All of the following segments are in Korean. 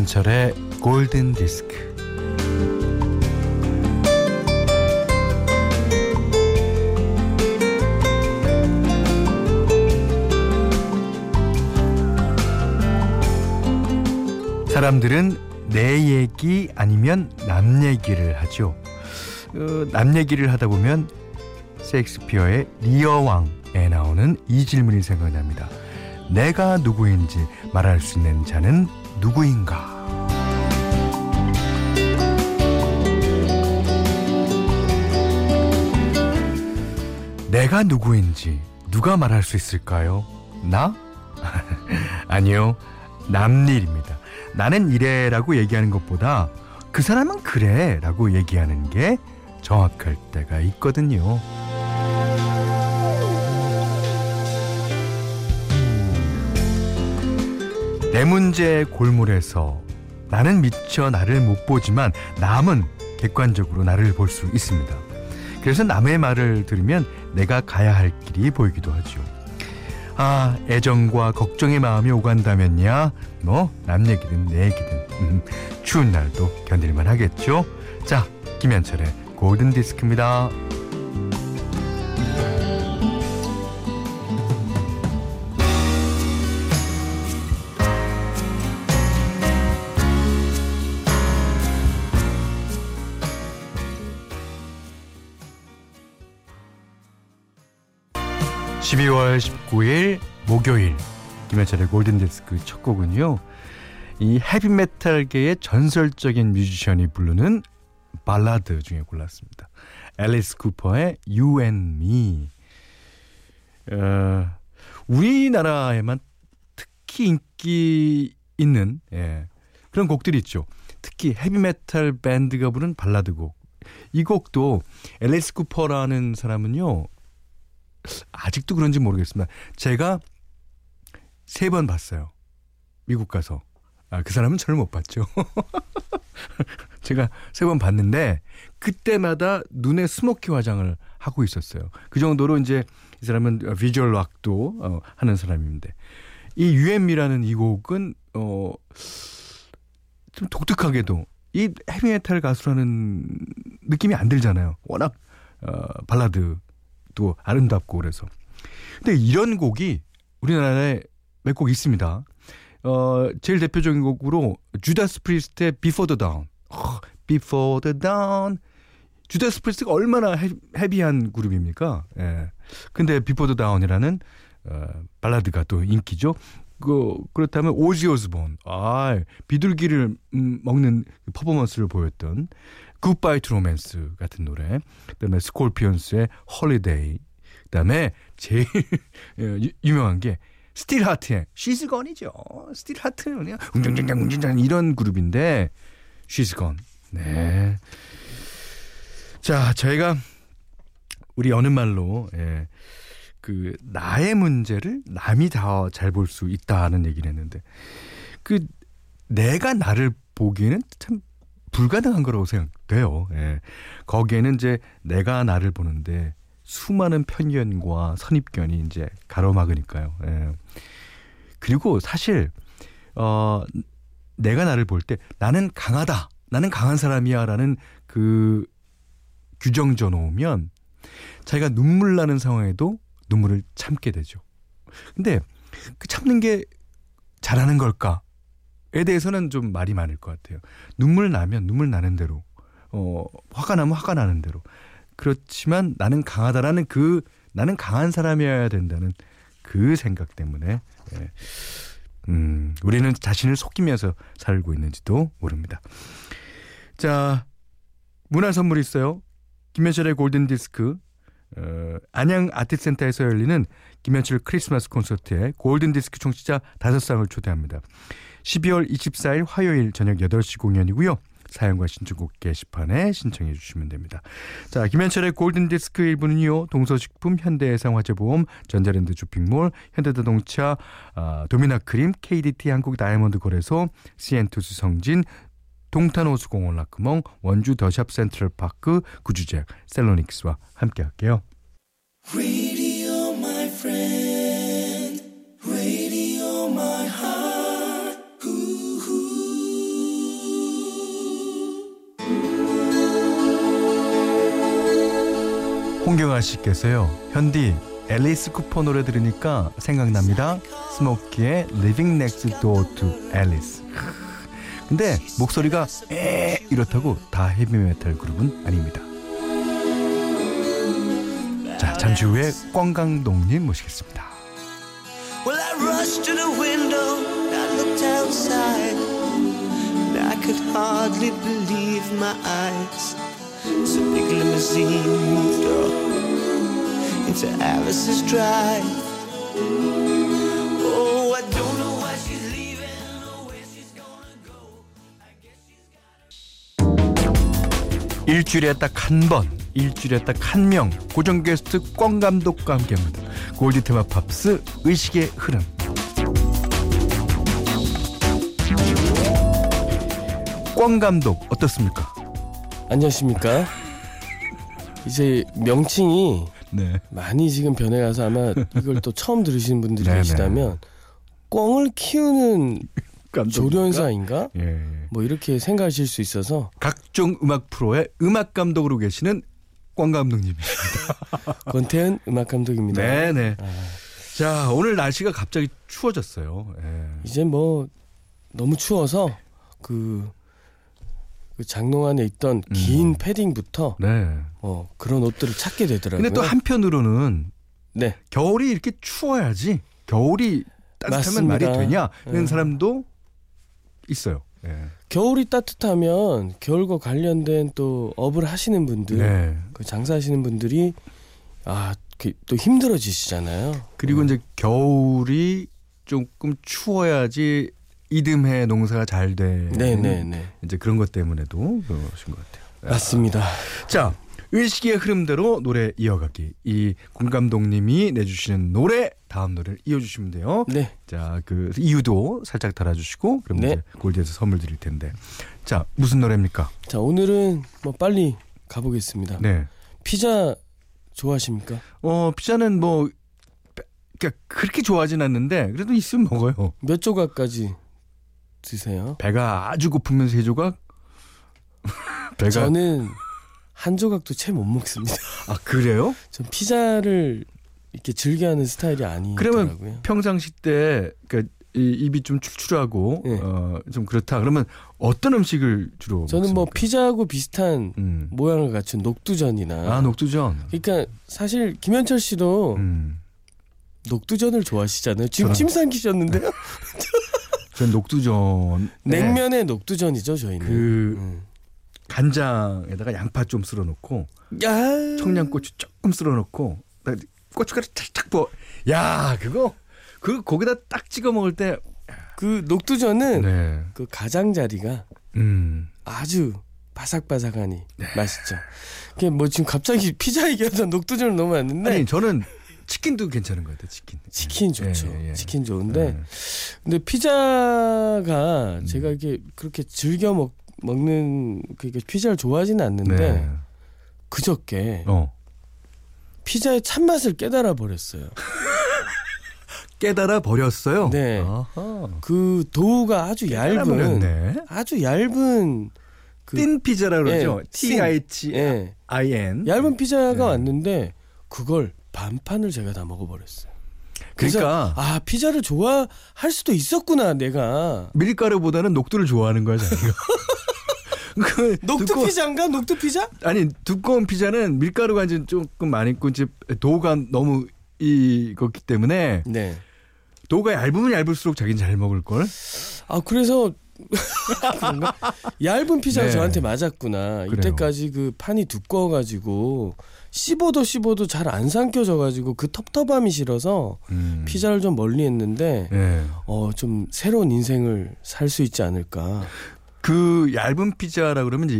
김현철의 골든 디스크. 사람들은 내 얘기 아니면 남 얘기를 하죠. 어, 남 얘기를 하다 보면 셰익스피어의 리어왕에 나오는 이 질문이 생각납니다. 내가 누구인지 말할 수 있는 자는 누구인가? 내가 누구인지 누가 말할 수 있을까요? 나? 아니요. 남일입니다. 나는 이래라고 얘기하는 것보다 그 사람은 그래라고 얘기하는 게 정확할 때가 있거든요. 내 문제의 골몰에서 나는 미처 나를 못 보지만 남은 객관적으로 나를 볼 수 있습니다. 그래서 남의 말을 들으면 내가 가야 할 길이 보이기도 하죠. 아, 애정과 걱정의 마음이 오간다면야, 뭐, 남 얘기든 내 얘기든, 음, 추운 날도 견딜만 하겠죠? 자, 김현철의 골든디스크입니다. 김현철의 골든디스크 첫 곡은요. 이 헤비메탈계의 전설적인 뮤지션이 부르는 발라드 중에 골랐습니다. 앨리스 쿠퍼의 You and Me. 어, 우리나라에만 특히 인기 있는 예, 그런 곡들이 있죠. 특히 헤비메탈 밴드가 부른 발라드곡. 이 곡도 앨리스 쿠퍼라는 사람은요. 아직도 그런지 모르겠습니다. 제가 세 번 봤어요. 미국 가서. 아, 그 사람은 저를 못 봤죠. 제가 세 번 봤는데 그때마다 눈에 smoky 화장을 하고 있었어요. 그 정도로 이제 이 사람은 visual rock도 어, 하는 사람인데 이 You and Me라는 이 곡은 어, 좀 독특하게도 이 헤비메탈 가수라는 느낌이 안 들잖아요. 워낙 어, 발라드 또 아름답고 그래서. 근데 이런 곡이 우리나라에 몇 곡 있습니다. 어, 제일 대표적인 곡으로 주다스 프리스트의 Before the Dawn. 어, Before the Dawn. 주다스 프리스트가 얼마나 헤, heavy한 그룹입니까? 예. 근데 Before the Dawn이라는 어, 발라드가 또 인기죠. 그 그렇다면 오지 오즈본 아 비둘기를 음, 먹는 퍼포먼스를 보였던 Goodbye to Romance 같은 노래 그다음에 스콜피언스의 Holiday 그다음에 제일 유명한 게 스틸 하트의 She's Gone이죠 스틸 하트는 그냥 웅장장장 웅장장 이런 그룹인데 She's Gone 네. 자 저희가 우리 여는 말로 예, 그 나의 문제를 남이 다 잘 볼 수 있다는 얘기를 했는데 그 내가 나를 보기에는 참 불가능한 거라고 생각돼요. 예. 거기에는 이제 내가 나를 보는데 수많은 편견과 선입견이 이제 가로막으니까요. 예. 그리고 사실 어 내가 나를 볼 때 나는 강하다. 나는 강한 사람이야라는 그 규정 져 놓으면 자기가 눈물 나는 상황에도 눈물을 참게 되죠. 근데 그 참는 게 잘하는 걸까? 에 대해서는 좀 말이 많을 것 같아요. 눈물 나면 눈물 나는 대로, 어, 화가 나면 화가 나는 대로. 그렇지만 나는 강하다라는 그, 나는 강한 사람이어야 된다는 그 생각 때문에, 예. 음, 우리는 자신을 속이면서 살고 있는지도 모릅니다. 자, 문화 선물 있어요. 김현철의 골든 디스크, 어, 안양 아트센터에서 열리는 김현철 크리스마스 콘서트에 골든 디스크 청취자 5상을 초대합니다. 12월 24일 화요일 저녁 8시 공연이고요. 사연과 신청곡 게시판에 신청해 주시면 됩니다. 자, 김현철의 골든디스크 1부는요. 동서식품, 현대해상화재보험, 전자랜드 쇼핑몰, 현대자동차, 아, 도미나크림, KDT 한국 다이아몬드 거래소, CN투스 성진, 동탄호수공원 라크몽, 원주 더샵 센트럴파크, 구주제, 셀로닉스와 함께 할게요. 이정아 씨께서요. 현디 앨리스 쿠퍼 노래 들으니까 생각납니다. 스모키의 Living Next Door to Alice. 근데 목소리가 에 이렇다고 다 헤비메탈 그룹은 아닙니다. 자 잠시 후에 꽝강동님 모시겠습니다. Well, I rushed to the window, I looked outside, and I could hardly believe my eyes. As a big limousine into Alice's drive. Oh, I don't know why she's leaving or where she's gonna go. 일주일에 딱 한 번, 일주일에 딱 한 명 고정 게스트 꽝 감독과 함께합니다. 골드 테마 팝스 의식의 흐름. 꽝 감독 어떻습니까? 안녕하십니까? 이제 명칭이 네. 많이 지금 변해가서 아마 이걸 또 처음 들으시는 분들이 네네. 계시다면 꽝을 키우는? 조련사인가? 예, 예. 뭐 이렇게 생각하실 수 있어서 각종 음악 프로의 음악 감독으로 계시는 꽝 감독님이십니다. 권태현 음악 감독입니다. 네, 네. 아, 자, 오늘 날씨가 갑자기 추워졌어요. 예. 이제 뭐 너무 추워서 그, 그 장롱 안에 있던 긴 음. 패딩부터 네. 어, 그런 옷들을 찾게 되더라고요. 근데 또 한편으로는 네, 겨울이 이렇게 추워야지 겨울이 따뜻하면 맞습니다. 말이 되냐 이런 예. 사람도 있어요. 예. 겨울이 따뜻하면 겨울과 관련된 또 업을 하시는 분들 네. 그 장사하시는 분들이 아, 그또 힘들어지시잖아요. 그리고 이제 겨울이 조금 추워야지 이듬해 농사가 잘 되는 네, 네, 네. 이제 그런 것 때문에도 그러신 것 같아요. 맞습니다. 자, 의식의 흐름대로 노래 이어가기. 이 공감독님이 내주시는 노래 다음 노래를 이어주시면 돼요. 네. 자, 그 이유도 살짝 달아주시고 그럼 네. 이제 골드에서 선물 드릴 텐데. 자, 무슨 노래입니까? 자, 오늘은 뭐 빨리 가보겠습니다. 네. 피자 좋아하십니까? 어, 피자는 뭐 그러니까 그렇게 좋아하진 않는데 그래도 있으면 먹어요. 몇 조각까지 드세요? 배가 아주 고프면 세 조각. 배가 저는 한 조각도 채 못 먹습니다. 아 그래요? 전 피자를 이렇게 즐겨하는 스타일이 아니더라고요. 그러면 평상시 때 그러니까 이 입이 좀 출출하고 네. 어, 좀 그렇다. 그러면 어떤 음식을 주로 저는 뭐 먹습니까? 피자하고 비슷한 음. 모양을 갖춘 녹두전이나 아 녹두전. 그러니까 사실 김현철 씨도 음. 녹두전을 좋아하시잖아요. 지금 저는- 침 삼키셨는데요? 전 녹두전. 냉면의 녹두전이죠, 저희는. 네. 그 음. 간장에다가 양파 좀 쓸어 놓고 야, 청양고추 조금 쓸어 놓고 고춧가루 착착 부어. 야, 그거 그 거기다 딱 찍어 먹을 때 그 녹두전은 네. 그 가장자리가 음. 아주 바삭바삭하니 맛있죠. 그게 뭐 지금 갑자기 피자 얘기하다 녹두전을 넘어왔는데 아니, 저는 치킨도 괜찮은 것 같아요. 치킨. 치킨 좋죠. 예, 예. 치킨 좋은데 네. 근데 피자가 음. 제가 이게 그렇게 즐겨 먹 먹는 그러니까 피자를 좋아하지는 않는데 네. 그저께 어. 피자의 참맛을 깨달아 버렸어요. 깨달아 버렸어요. 네. 아하. 그 도우가 아주 얇은 버렸네. 아주 얇은 그 틴 피자라 그러죠. 예, T I H 예, I N. 얇은 피자가 네. 왔는데 그걸 반판을 제가 다 먹어버렸어요. 그러니까 아 피자를 좋아할 수도 있었구나 내가 밀가루보다는 녹두를 좋아하는 거야, 자기가. 그 녹두 두꺼- 피자인가 녹두 피자? 아니 두꺼운 피자는 밀가루가 이제 조금 많이 있고 이제 도우가 너무 이거기 때문에 네. 도우가 얇으면 얇을수록 자기는 잘 먹을 걸. 아 그래서? 얇은 피자가 네. 저한테 맞았구나. 그래요. 이때까지 그 판이 두꺼워가지고 씹어도 씹어도 잘 안 삼켜져가지고 그 텁텁함이 싫어서 음. 피자를 좀 멀리 했는데 예. 어좀 새로운 인생을 살 수 있지 않을까. 그 얇은 피자라 그러면 이제.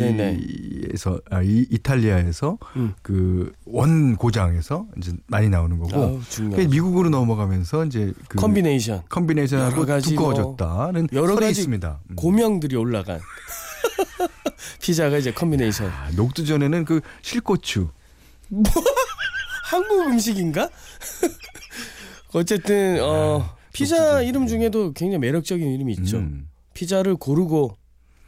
이탈리에서 아 이, 이탈리아에서 음. 그원 고장에서 이제 많이 나오는 거고 아우, 중요하죠. 미국으로 넘어가면서 이제 그 combination combination하고 뭐 두꺼워졌다는 여러 가지 있습니다. 음. 고명들이 올라간 피자가 이제 combination. 아, 녹두 전에는 그 실고추 한국 음식인가? 어쨌든 어 피자 녹두전. 이름 중에도 굉장히 매력적인 이름이 있죠. 음. 피자를 고르고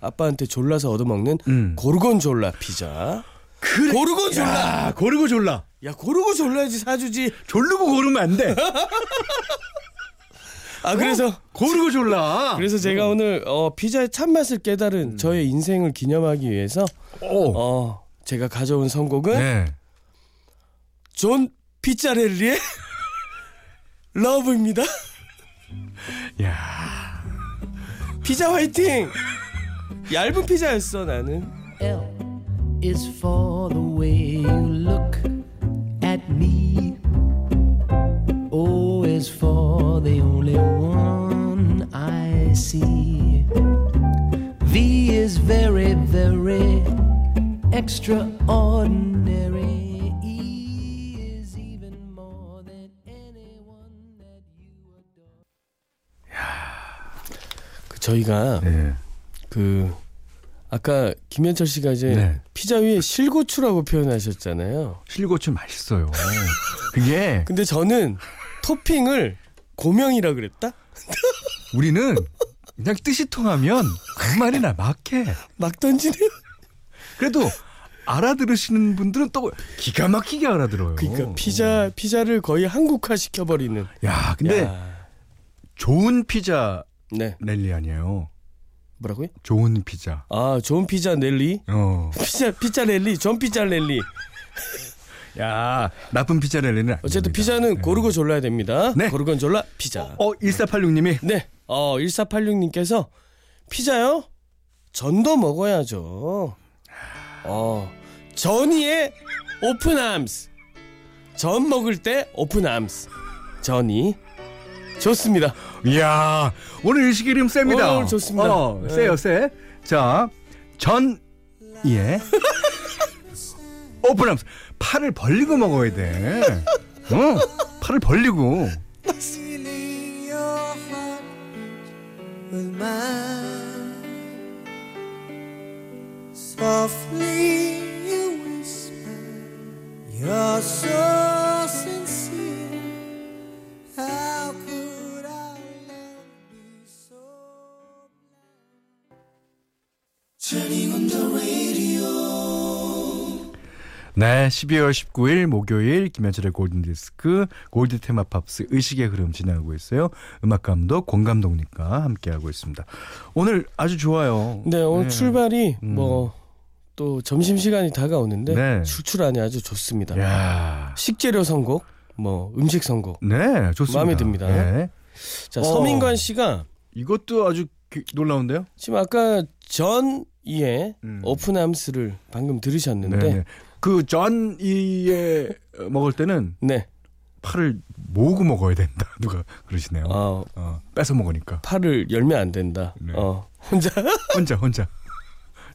아빠한테 졸라서 얻어먹는 음. 고르곤졸라 피자. 그래. 고르고 졸라. 야, 고르고 졸라. 야 고르고 졸라야지 사주지. 졸르고 고르면 안 돼. 아 그래서 고르고 졸라. 그래서 제가 오늘 어, 피자의 참맛을 깨달은 저의 인생을 기념하기 위해서 오. 어, 제가 가져온 선곡은 네. 존 피자렐리의 Love입니다. 야. 피자 화이팅! 얇은 피자였어 나는. L is for the way you look at me. O is for the only one I see. V is very, very extraordinary. 저희가 네. 그 아까 김현철 씨가 이제 네. 피자 위에 실고추라고 표현하셨잖아요. 실고추 맛있어요. 그게 근데 저는 토핑을 고명이라 그랬다? 우리는 그냥 뜻이 통하면 그 말이나 막해. 막 던지네요. 그래도 알아들으시는 분들은 또 기가 막히게 알아들어요. 그러니까 피자 피자를 거의 한국화 시켜버리는. 야, 근데 야. 좋은 피자렐리 아니에요. 뭐라고요? 좋은 피자. 아 좋은 피자렐리. 어. 피자 피자렐리 존 피자렐리. 야, 나쁜 피자렐리는 어쨌든. 피자는 네. 고르곤 졸라야 됩니다. 네. 고르곤 졸라 피자. 어, 1486님이 네. 어 1486님께서 피자요? 전도 먹어야죠. 어 Journey의 Open Arms. 전 먹을 때 Open Arms. Journey 좋습니다. 이야, 오늘 의식의 흐름 셉니다. 오늘 좋습니다. 어, 네. 세요, 세. 자, 전, 예. Open Arms. 팔을 벌리고 먹어야 돼. 어, 팔을 벌리고. Softly 12월 19일 목요일 김현철의 골든디스크 골드 테마 팝스 의식의 흐름 진행하고 있어요. 음악 감독 권 감독님과 함께하고 있습니다. 오늘 아주 좋아요. 네 오늘 네. 출발이 음. 뭐또 점심 시간이 다가오는데 네. 출출하니 아주 좋습니다. 야, 식재료 선곡, 뭐 음식 선곡. 네, 좋습니다. 마음에 듭니다. 네. 자 어. 서민관 씨가 이것도 아주 기- 놀라운데요? 지금 아까 전이의 음. 오픈함스를 방금 들으셨는데 네, 네, 네. 그 전 이에 먹을 때는 팔을 모으고 먹어야 된다. 누가 그러시네요. 어, 어, 뺏어 먹으니까 팔을 열면 안 된다. 네. 어, 혼자 혼자 혼자.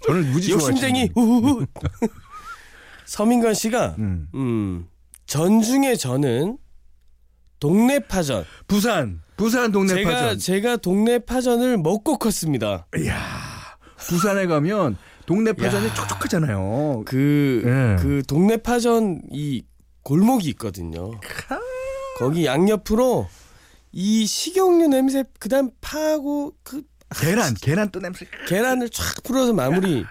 저는 무지 욕심쟁이. 우후후. 서민관 씨가 음. 음, 전 중에 저는 동네 파전. 부산 부산 동네 제가 파전. 제가 동네 파전을 먹고 컸습니다. 이야 부산에 가면 동네 파전이 야. 촉촉하잖아요. 그 예. 그 동네 파전 이 골목이 있거든요. 거기 양옆으로 이 식용유 냄새 그 다음 파하고 그 계란 계란 또 냄새 계란을 쫙 풀어서 마무리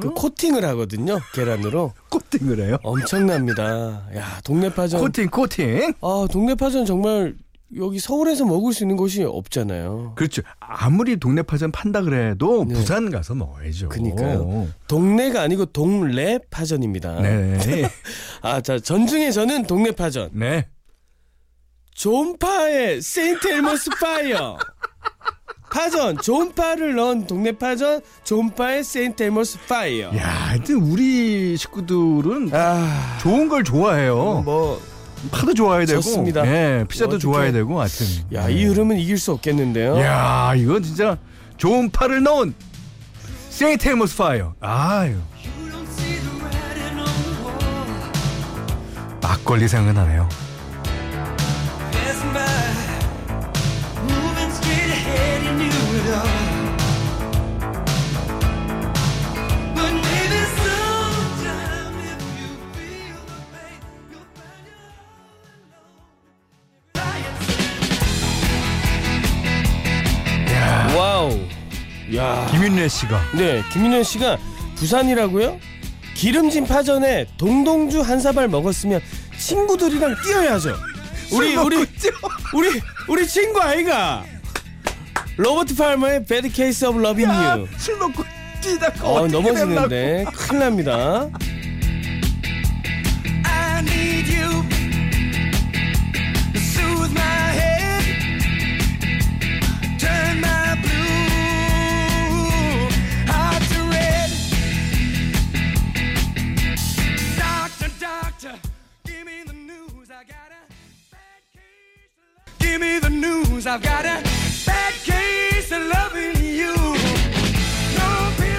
그 코팅을 하거든요. 계란으로 코팅을 해요. 엄청납니다. 야 동네 파전. 코팅 코팅. 아 동네 파전 정말 여기 서울에서 먹을 수 있는 곳이 없잖아요. 그렇죠. 아무리 동네 파전 판다 그래도 네. 부산 가서 먹어야죠. 그니까요. 동네가 아니고 동래 파전입니다. 네. 아, 자, 전중에 저는 동네 파전. 네. 존 파의 St. Elmo's Fire. 파전, 좋은 파를 넣은 동네 파전, 존 파의 St. Elmo's Fire. 야, 하여튼 우리 식구들은 아, 좋은 걸 좋아해요. 뭐, 파도 좋아해야 되고, 좋습니다. 예, 피자도 좋아해야 되고, 하여튼. 야, 이 흐름은 이길 수 없겠는데요. 야, 이건 진짜 좋은 파를 넣은 St. Elmo's Fire. 아유. 막걸리 생각나네요. 야. 김윤래 씨가. 네, 김민현 씨가 부산이라고요? 기름진 파전에 동동주 한 사발 먹었으면 친구들이랑 뛰어야죠. 우리 우리 우리 우리 친구 아이가 로버트 팔머의 Bad Case of Loving You. 술 먹고 뛰다가 어, 넘어지는데 큰일 납니다.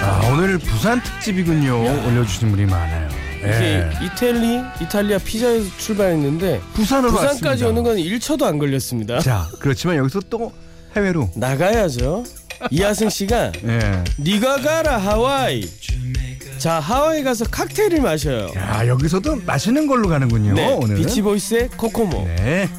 아, 오늘 부산 특집이군요. 올려주신 분이 많아요. 이게 예. 이탈리 이탈리아 피자에서 출발했는데 부산으로 부산까지 왔습니다. 오는 건 1초도 안 걸렸습니다. 자, 그렇지만 여기서 또 해외로. 나가야죠. 이하승 씨가 예. 네가 가라 하와이. 자 하와이 가서 칵테일을 마셔요. 야, 여기서도 맛있는 걸로 가는군요. 네, 오늘. 비치보이스의 코코모. 네.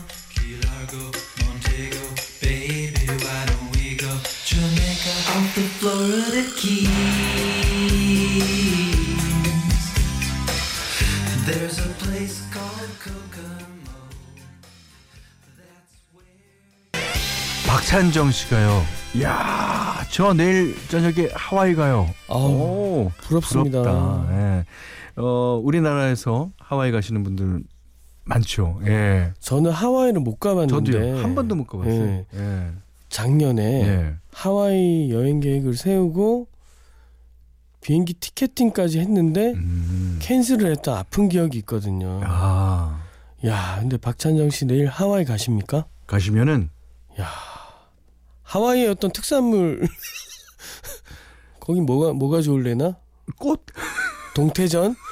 박찬정 씨가요. 야, 저 내일 저녁에 하와이 가요. 아우, 오, 부럽습니다. 부럽다. 예. 어, 우리나라에서 하와이 가시는 분들 많죠. 예. 저는 하와이를 못 가봤는데 저도요. 한 번도 못 가봤어요. 예. 예. 작년에 예. 하와이 여행 계획을 세우고 비행기 티켓팅까지 했는데 음. 캔슬을 했다 아픈 기억이 있거든요. 아, 야, 근데 박찬정 씨 내일 하와이 가십니까? 가시면은 하와이의 어떤 특산물 거기 뭐가 뭐가 좋을래나? 꽃 동태전?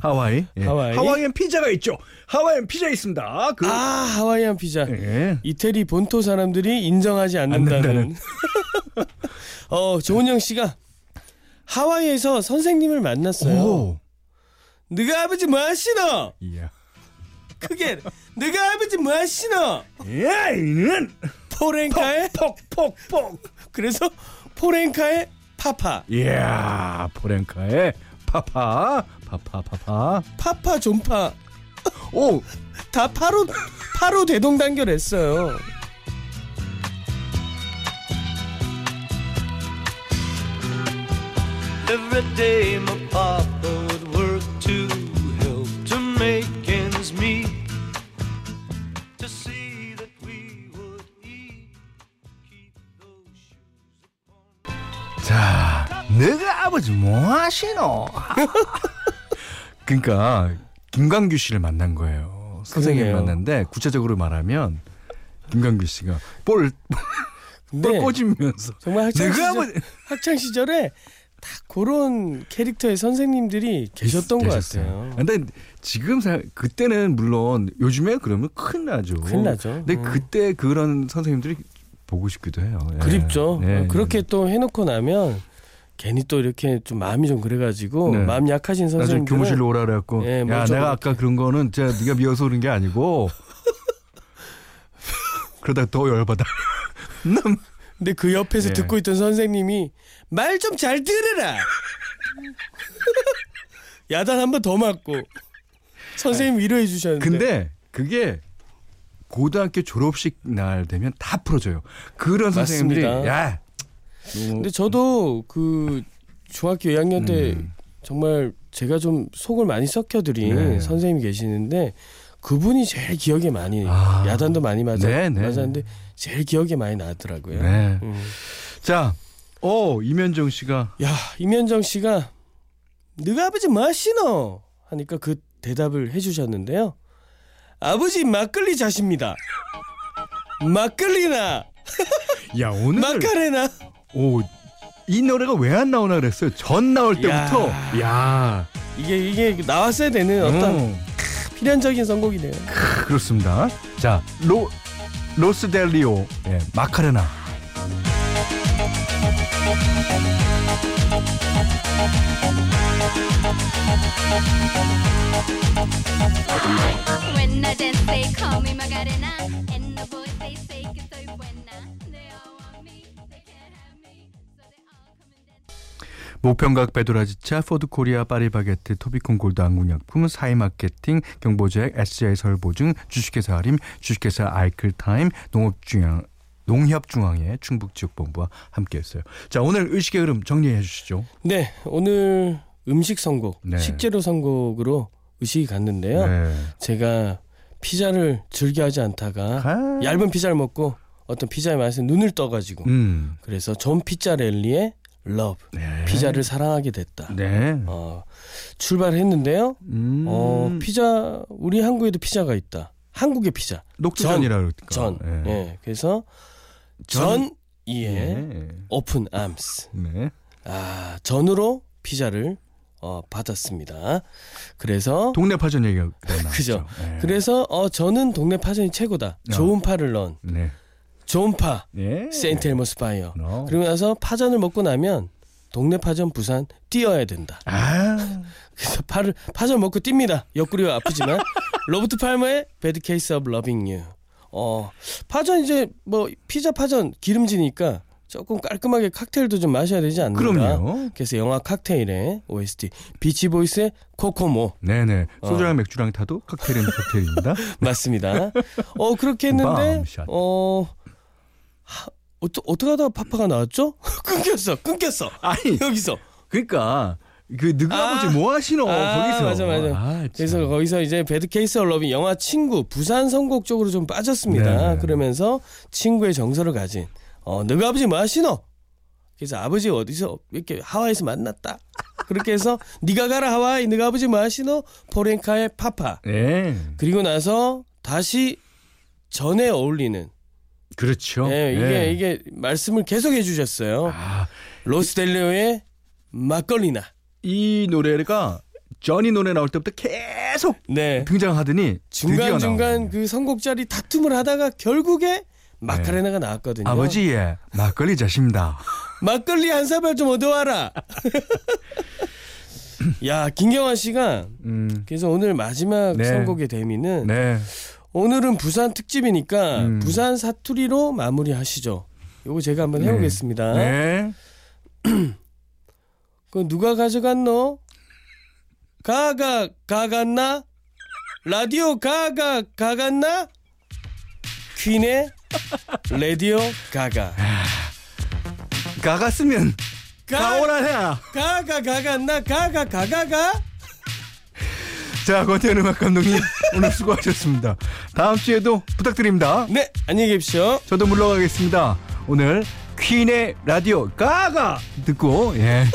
하와이. 예. 하와이. 하와이엔 피자가 있죠. 하와이엔 피자 있습니다. 그 아 하와이안 피자. 예. 이태리 본토 사람들이 인정하지 않는다는. 않는다는. 어 조은영 씨가 하와이에서 선생님을 만났어요. 오. 너가 아버지 뭐 하시노? 이야. 크게 너가 아버지 뭐 하시노? 야, 이는 포렌카의 폭폭폭. 그래서 포렌카의 파파 이야, 포렌카의 파파. 파파 파파. 파파 존파 오, 다 파로 파로 대동단결했어요. Every day my papa 자, 너가 아버지 뭐 하시노? 그러니까 김광규 씨를 만난 거예요. 선생님 그러네요. 만났는데 구체적으로 말하면 김광규 씨가 볼, 볼 꼬집면서 정말 학창 너가 시절, 아버지 학창 시절에 딱 그런 캐릭터의 선생님들이 계셨던 것 계셨어요. 같아요. 근데 지금 생각 그때는 물론 요즘에 그러면 큰일 나죠. 큰일 나죠. 근데 음. 그때 그런 선생님들이 보고 싶기도 해요. 예. 그립죠. 예. 어, 그렇게 또 해놓고 나면 괜히 또 이렇게 좀 마음이 좀 그래가지고 네. 마음 약하신 선생님들 교무실로 오라 그래갖고 예, 야 내가. 아까 그런 거는 진짜 네가 미워서 그런 게 아니고 그러다가 더 열받아. 남 근데 그 옆에서 예. 듣고 있던 선생님이 말 좀 잘 들으라. 야단 한 번 더 맞고 선생님 위로해 주셨는데. 근데 그게 고등학교 졸업식 날 되면 다 풀어져요. 그런 선생님들이. 야. 너 근데 저도 그 중학교 2학년 때 음. 정말 제가 좀 속을 많이 썩혀드린 네. 선생님이 계시는데 그분이 제일 기억에 많이 아. 야단도 많이 맞아, 네, 네. 맞았는데 제일 기억에 많이 나더라고요. 네. 음. 자, 오 이면정 씨가 야 임현정 씨가 너가 아버지 뭐 하시노 하니까 그 대답을 해주셨는데요. 아버지 막걸리 자십니다. 막걸리나 야 오늘 마카레나 오 이 노래가 왜 안 나오나 그랬어요. 전 나올 때부터 야, 이게 이게 나왔어야 되는 어떤 어, 필연적인 선곡이네요. 그렇습니다. 자, 로 로스델리오 예, 마카레나. When I dance, they call me Macarena. And the boys, they say que soy buena. They all want me, they can't have me. So they all come and dance. 모평각 베도라지차 포드코리아 파리바게트 토비콘 골드 안국약품 사이마케팅 경보제약 SJ 설보증 주식회사 아림 주식회사 아이클타임 농업중앙 농협중앙회 충북지역본부와 함께했어요. 자 오늘 의식의 흐름 정리해 주시죠. 네, 오늘 음식 선곡, 네. 식재료 선곡으로 의식이 갔는데요. 네. 제가 피자를 즐겨하지 않다가 아. 얇은 피자를 먹고 어떤 피자의 맛에 눈을 떠가지고 음. 그래서 존 피자렐리의 Love 네. 피자를 사랑하게 됐다. 네. 어, 출발했는데요. 음. 어, 피자 우리 한국에도 피자가 있다. 한국의 피자. 녹두전이라 그럴까. 전. 예. 예. 그래서 전- Journey의 예. Open Arms. 네. 아, 전으로 피자를 어, 받았습니다. 그래서 동네 파전 얘기가. 그죠. 예. 그래서 어 저는 동네 파전이 최고다. 좋은 파를 넣은 네. 좋은 파 예. St. Elmo's Fire. 어. 그리고 나서 파전을 먹고 나면 동네 파전 부산 뛰어야 된다. 아. 그래서 파를 파전 먹고 뜁니다. 옆구리가 아프지만 로버트 팔머의 Bad Case of Loving You. 어 파전 이제 뭐 피자 파전 기름지니까 조금 깔끔하게 칵테일도 좀 마셔야 되지 않는가. 그럼요. 그래서 영화 칵테일의 OST 비치보이스의 Kokomo 네네. 어. 소주랑 맥주랑 타도 칵테일은 칵테일입니다. 맞습니다. 어 그렇게 했는데. 어 하, 어떠, 어떻게 하다가 파파가 나왔죠? 끊겼어, 끊겼어. 아니, 여기서. 그러니까 그 아. 아버지 뭐 하시노 아, 거기서. 맞아, 맞아. 아, 참. 그래서 거기서 이제 배드 케이스 얼러빙 영화 친구 부산 선곡 쪽으로 좀 빠졌습니다. 네. 그러면서 친구의 정서를 가진 어 너가 아버지 뭐 하시노? 그래서 아버지 어디서 이렇게 하와이에서 만났다. 그렇게 해서 네가 가라 하와이 너가 아버지 뭐 하시노? 포렌카의 파파. 예. 그리고 나서 다시 전에 어울리는 그렇죠. 예, 이게 예. 이게 말씀을 계속 해 주셨어요. 아, 로스델레오의 막걸리나. 이 노래가 저니 노래 나올 때부터 계속 네. 등장하더니 중간 중간. 그 선곡 자리 다툼을 하다가 결국에 마카레나가 나왔거든요. 아버지의 막걸리 자십니다. 막걸리 한 사발 좀 얻어와라. 야 김경환 씨가 음, 그래서 오늘 마지막 네. 선곡의 대미는 네. 오늘은 부산 특집이니까 음. 부산 사투리로 마무리하시죠. 요거 제가 한번 네. 해보겠습니다. 네. 그 누가 가져갔노? 가가 가갔나? 라디오 가가 가갔나? 퀸의 라디오 가가. 가갔으면 가- 가오라 해야. 가가 가갔나? 가가 가가가? 자, 권태현 음악 감독님 오늘 수고하셨습니다. 다음 주에도 부탁드립니다. 네, 안녕히 계십시오. 저도 물러가겠습니다. 오늘 퀸의 라디오 가가 듣고 예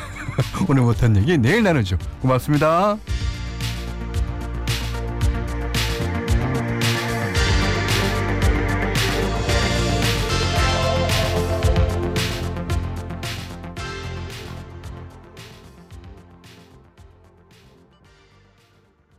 오늘 못한 얘기 내일 나누죠. 고맙습니다.